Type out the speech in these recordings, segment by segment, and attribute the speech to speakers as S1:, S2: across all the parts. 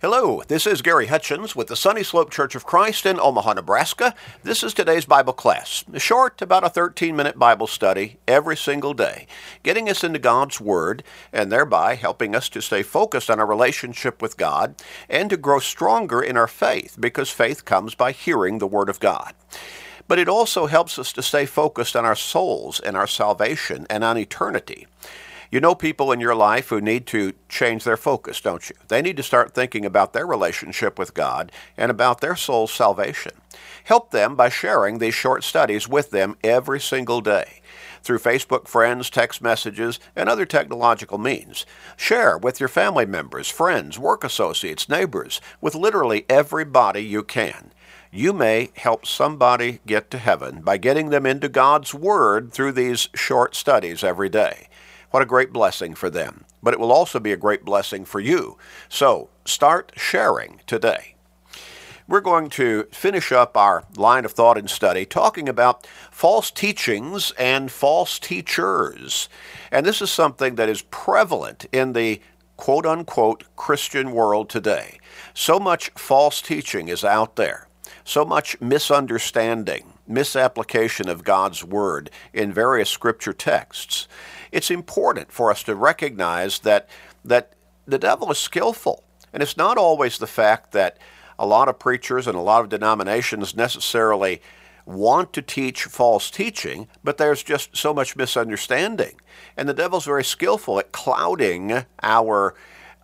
S1: Hello, this is Gary Hutchins with the Sunny Slope Church of Christ in Omaha, Nebraska. This is today's Bible class, a short, about a 13 minute Bible study every single day, getting us into God's Word and thereby helping us to stay focused on our relationship with God and to grow stronger in our faith because faith comes by hearing the Word of God. But it also helps us to stay focused on our souls and our salvation and on eternity. You know people in your life who need to change their focus, don't you? They need to start thinking about their relationship with God and about their soul's salvation. Help them by sharing these short studies with them every single day through Facebook friends, text messages, and other technological means. Share with your family members, friends, work associates, neighbors, with literally everybody you can. You may help somebody get to heaven by getting them into God's Word through these short studies every day. What a great blessing for them. But it will also be a great blessing for you. So start sharing today. We're going to finish up our line of thought and study talking about false teachings and false teachers. And this is something that is prevalent in the quote unquote Christian world today. So much false teaching is out there, so much misunderstanding, misapplication of God's Word in various scripture texts it's important for us to recognize that that the devil is skillful. And it's not always the fact that a lot of preachers and a lot of denominations necessarily want to teach false teaching, but there's just so much misunderstanding. And the devil's very skillful at clouding our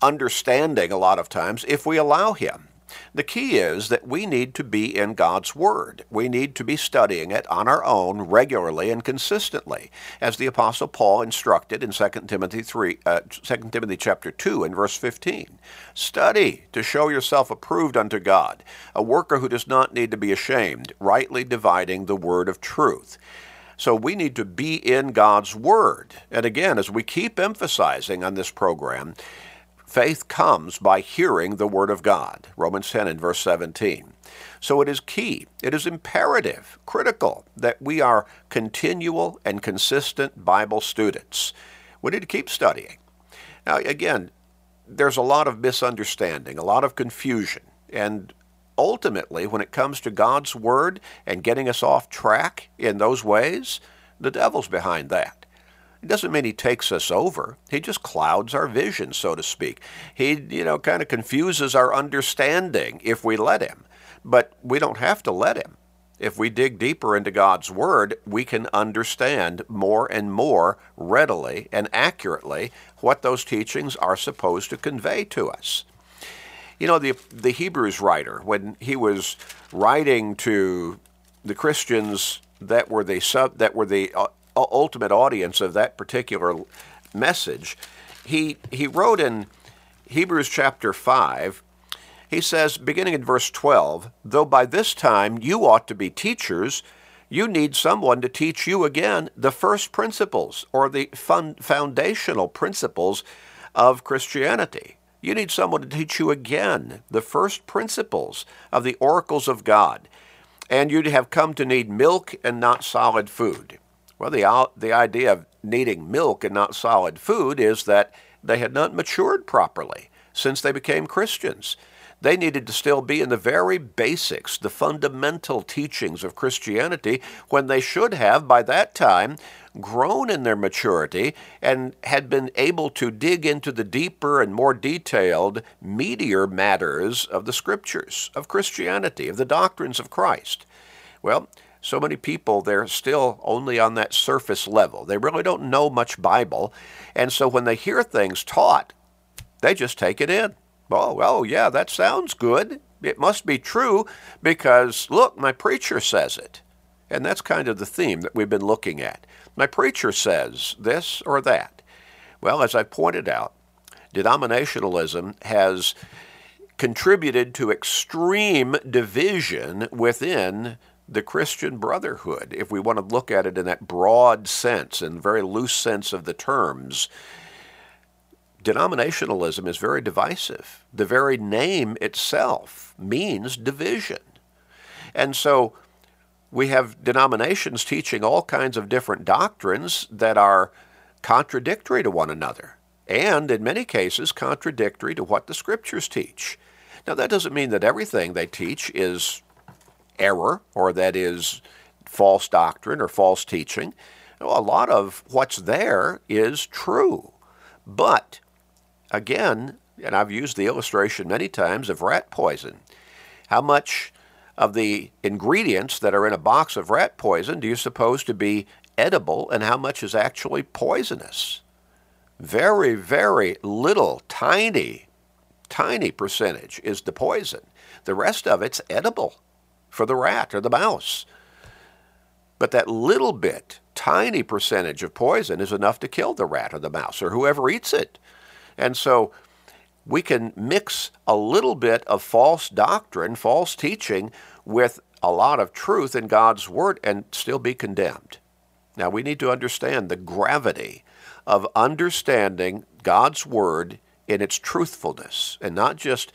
S1: understanding a lot of times if we allow him. The key is that we need to be in God's Word. We need to be studying it on our own regularly and consistently, as the Apostle Paul instructed in 2 Timothy 3, uh, 2 Timothy chapter 2 and verse 15. Study to show yourself approved unto God, a worker who does not need to be ashamed, rightly dividing the word of truth. So we need to be in God's Word. And again, as we keep emphasizing on this program, Faith comes by hearing the Word of God. Romans 10 and verse 17. So it is key, it is imperative, critical that we are continual and consistent Bible students. We need to keep studying. Now, again, there's a lot of misunderstanding, a lot of confusion, and ultimately, when it comes to God's Word and getting us off track in those ways, the devil's behind that. It doesn't mean he takes us over. He just clouds our vision, so to speak. He, you know, kind of confuses our understanding if we let him. But we don't have to let him. If we dig deeper into God's Word, we can understand more and more readily and accurately what those teachings are supposed to convey to us. You know, the, the Hebrews writer, when he was writing to the Christians that were the sub, that were the uh, ultimate audience of that particular message. He, he wrote in Hebrews chapter 5, he says, beginning in verse 12, though by this time you ought to be teachers, you need someone to teach you again the first principles or the foundational principles of Christianity. You need someone to teach you again the first principles of the oracles of God. And you'd have come to need milk and not solid food. Well, the, the idea of needing milk and not solid food is that they had not matured properly since they became Christians. They needed to still be in the very basics, the fundamental teachings of Christianity, when they should have, by that time, grown in their maturity and had been able to dig into the deeper and more detailed, meatier matters of the Scriptures, of Christianity, of the doctrines of Christ. Well, so many people, they're still only on that surface level. They really don't know much Bible. And so when they hear things taught, they just take it in. Oh, well, yeah, that sounds good. It must be true because, look, my preacher says it. And that's kind of the theme that we've been looking at. My preacher says this or that. Well, as I pointed out, denominationalism has contributed to extreme division within the Christian brotherhood, if we want to look at it in that broad sense and very loose sense of the terms, denominationalism is very divisive. The very name itself means division. And so we have denominations teaching all kinds of different doctrines that are contradictory to one another, and in many cases contradictory to what the scriptures teach. Now, that doesn't mean that everything they teach is error or that is false doctrine or false teaching. A lot of what's there is true. But, again, and I've used the illustration many times of rat poison. How much of the ingredients that are in a box of rat poison do you suppose to be edible and how much is actually poisonous? Very, very little, tiny, tiny percentage is the poison. The rest of it's edible for the rat or the mouse. But that little bit, tiny percentage of poison is enough to kill the rat or the mouse or whoever eats it. And so we can mix a little bit of false doctrine, false teaching, with a lot of truth in God's Word and still be condemned. Now, we need to understand the gravity of understanding God's Word in its truthfulness and not just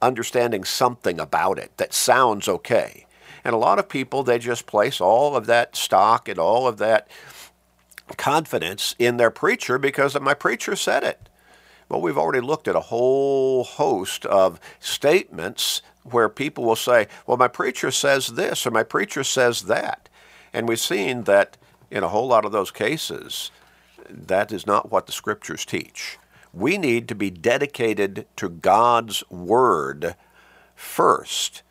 S1: understanding something about it that sounds okay. And a lot of people, they just place all of that stock and all of that confidence in their preacher because my preacher said it. Well, we've already looked at a whole host of statements where people will say, well, my preacher says this or my preacher says that. And we've seen that in a whole lot of those cases, that is not what the scriptures teach. We need to be dedicated to God's word first,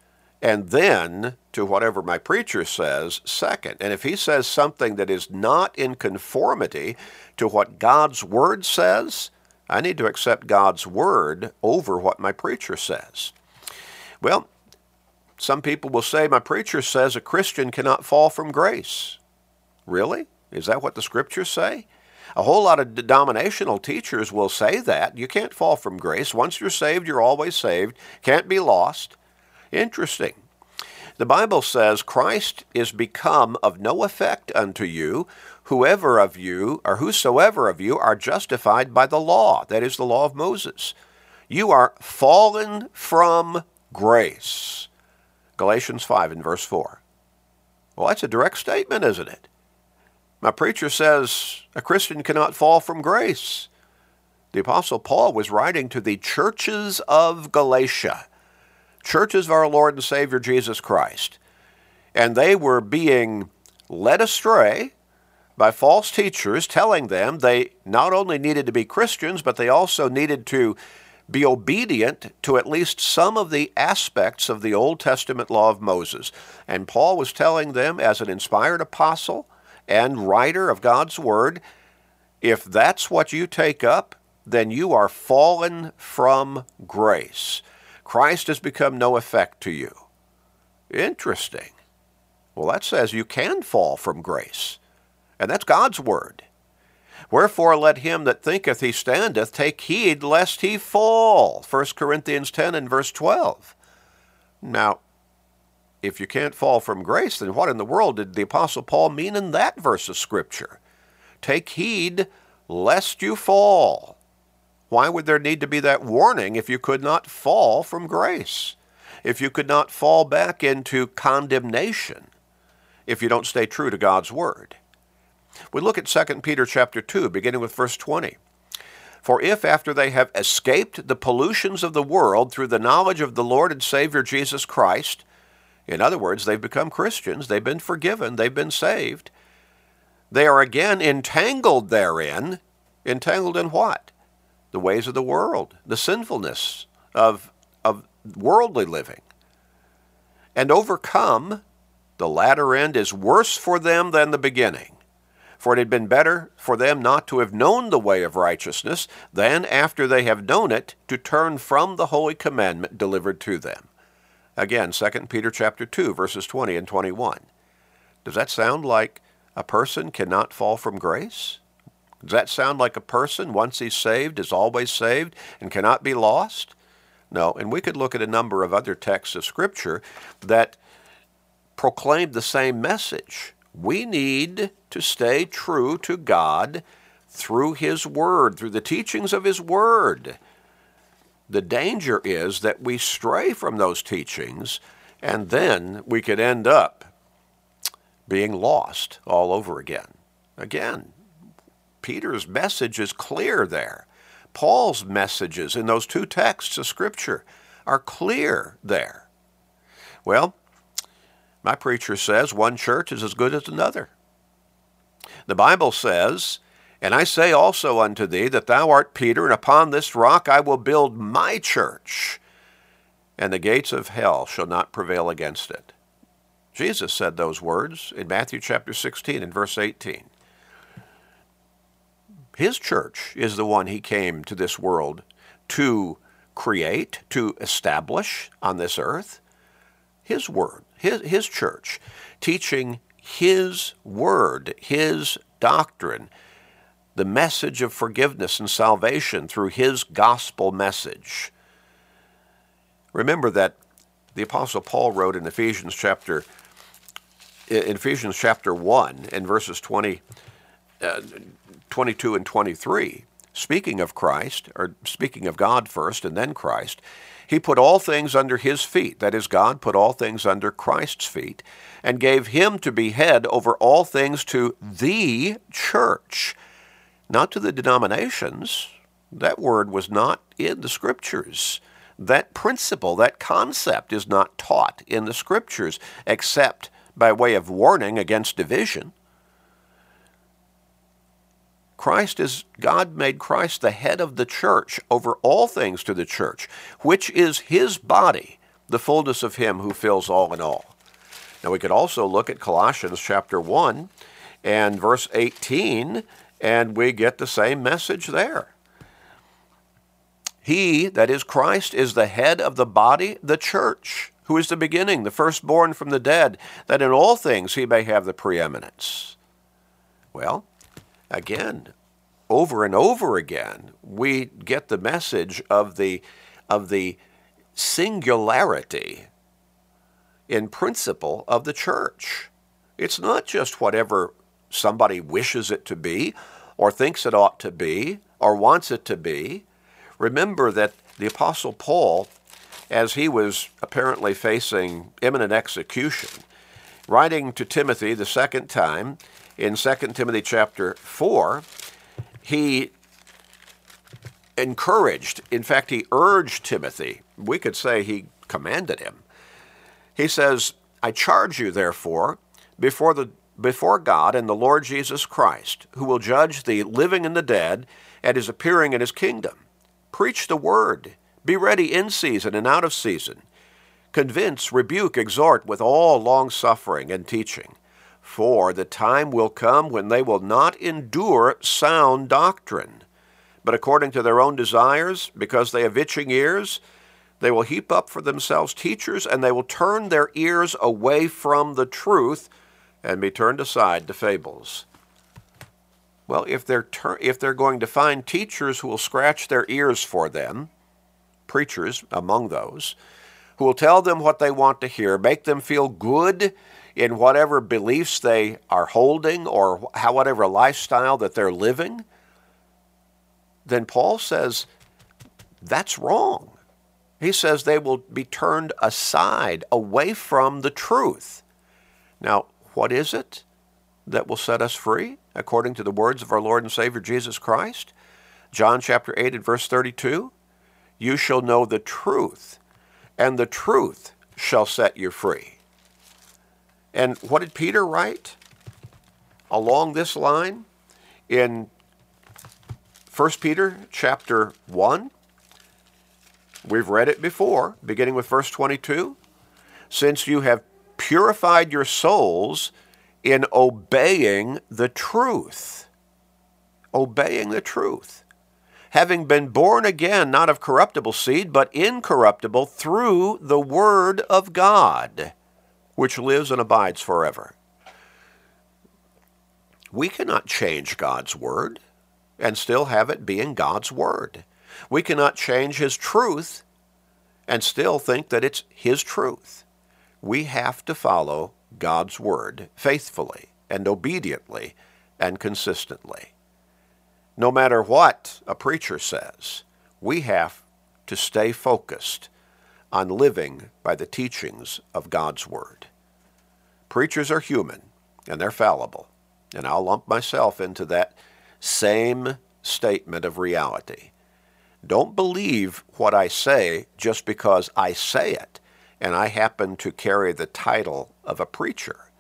S1: and then to whatever my preacher says second. And if he says something that is not in conformity to what God's word says, I need to accept God's word over what my preacher says. Well, some people will say, My preacher says a Christian cannot fall from grace. Really? Is that what the scriptures say? A whole lot of denominational teachers will say that. You can't fall from grace. Once you're saved, you're always saved. Can't be lost. Interesting. The Bible says Christ is become of no effect unto you, whoever of you, or whosoever of you, are justified by the law, that is the law of Moses. You are fallen from grace. Galatians 5 and verse 4. Well, that's a direct statement, isn't it? My preacher says a Christian cannot fall from grace. The Apostle Paul was writing to the churches of Galatia churches of our Lord and Savior Jesus Christ. And they were being led astray by false teachers telling them they not only needed to be Christians, but they also needed to be obedient to at least some of the aspects of the Old Testament law of Moses. And Paul was telling them, as an inspired apostle and writer of God's Word, if that's what you take up, then you are fallen from grace. Christ has become no effect to you. Interesting. Well, that says you can fall from grace. And that's God's word. Wherefore let him that thinketh he standeth take heed lest he fall. 1 Corinthians 10 and verse 12. Now, if you can't fall from grace, then what in the world did the Apostle Paul mean in that verse of Scripture? Take heed lest you fall. Why would there need to be that warning if you could not fall from grace? If you could not fall back into condemnation if you don't stay true to God's word? We look at 2 Peter chapter 2 beginning with verse 20. For if after they have escaped the pollutions of the world through the knowledge of the Lord and Savior Jesus Christ, in other words, they've become Christians, they've been forgiven, they've been saved, they are again entangled therein. Entangled in what? the ways of the world, the sinfulness of, of worldly living. And overcome, the latter end is worse for them than the beginning. For it had been better for them not to have known the way of righteousness than after they have known it to turn from the holy commandment delivered to them. Again, 2 Peter chapter 2 verses 20 and 21. Does that sound like a person cannot fall from grace? Does that sound like a person, once he's saved, is always saved and cannot be lost? No, and we could look at a number of other texts of Scripture that proclaim the same message. We need to stay true to God through His Word, through the teachings of His Word. The danger is that we stray from those teachings and then we could end up being lost all over again. Again, Peter's message is clear there. Paul's messages in those two texts of Scripture are clear there. Well, my preacher says one church is as good as another. The Bible says, And I say also unto thee that thou art Peter, and upon this rock I will build my church, and the gates of hell shall not prevail against it. Jesus said those words in Matthew chapter 16 and verse 18. His church is the one he came to this world to create, to establish on this earth. His word his, his church, teaching his word, his doctrine, the message of forgiveness and salvation through his gospel message. Remember that the apostle Paul wrote in Ephesians chapter in Ephesians chapter 1 in verses 20 uh, 22 and 23 speaking of Christ or speaking of God first and then Christ he put all things under his feet, that is, God put all things under Christ's feet, and gave him to be head over all things to the church, not to the denominations. That word was not in the scriptures. That principle, that concept is not taught in the scriptures, except by way of warning against division. Christ is, God made Christ the head of the church over all things to the church, which is his body, the fullness of him who fills all in all. Now we could also look at Colossians chapter 1 and verse 18, and we get the same message there. He, that is Christ, is the head of the body, the church, who is the beginning, the firstborn from the dead, that in all things he may have the preeminence. Well, again, over and over again, we get the message of the, of the singularity in principle of the church. It's not just whatever somebody wishes it to be, or thinks it ought to be, or wants it to be. Remember that the Apostle Paul, as he was apparently facing imminent execution, writing to Timothy the second time, in 2 Timothy chapter 4, he encouraged, in fact, he urged Timothy. We could say he commanded him. He says, I charge you, therefore, before, the, before God and the Lord Jesus Christ, who will judge the living and the dead at his appearing in his kingdom. Preach the word. Be ready in season and out of season. Convince, rebuke, exhort with all long suffering and teaching. For the time will come when they will not endure sound doctrine, but according to their own desires, because they have itching ears, they will heap up for themselves teachers, and they will turn their ears away from the truth and be turned aside to fables. Well, if they're, ter- if they're going to find teachers who will scratch their ears for them, preachers among those, who will tell them what they want to hear, make them feel good in whatever beliefs they are holding or how, whatever lifestyle that they're living, then Paul says that's wrong. He says they will be turned aside, away from the truth. Now, what is it that will set us free, according to the words of our Lord and Savior Jesus Christ? John chapter 8 and verse 32 You shall know the truth, and the truth shall set you free. And what did Peter write along this line in 1 Peter chapter 1? We've read it before, beginning with verse 22. Since you have purified your souls in obeying the truth. Obeying the truth. Having been born again, not of corruptible seed, but incorruptible, through the Word of God which lives and abides forever. We cannot change God's Word and still have it being God's Word. We cannot change His truth and still think that it's His truth. We have to follow God's Word faithfully and obediently and consistently. No matter what a preacher says, we have to stay focused on living by the teachings of God's Word. Preachers are human and they're fallible, and I'll lump myself into that same statement of reality. Don't believe what I say just because I say it and I happen to carry the title of a preacher.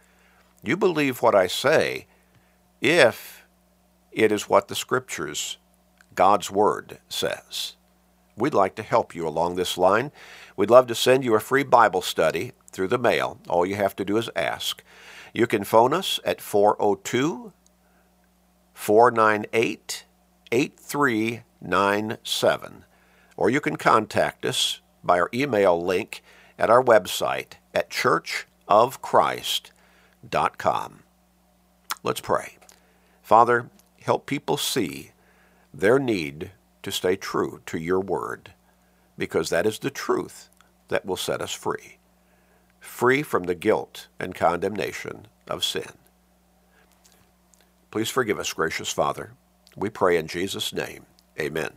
S1: You believe what I say if it is what the Scriptures, God's Word, says. We'd like to help you along this line. We'd love to send you a free Bible study through the mail. All you have to do is ask. You can phone us at 402 498 8397, or you can contact us by our email link at our website at churchofchrist.com. Let's pray. Father, help people see their need to stay true to your word, because that is the truth that will set us free, free from the guilt and condemnation of sin. Please forgive us, gracious Father. We pray in Jesus' name. Amen.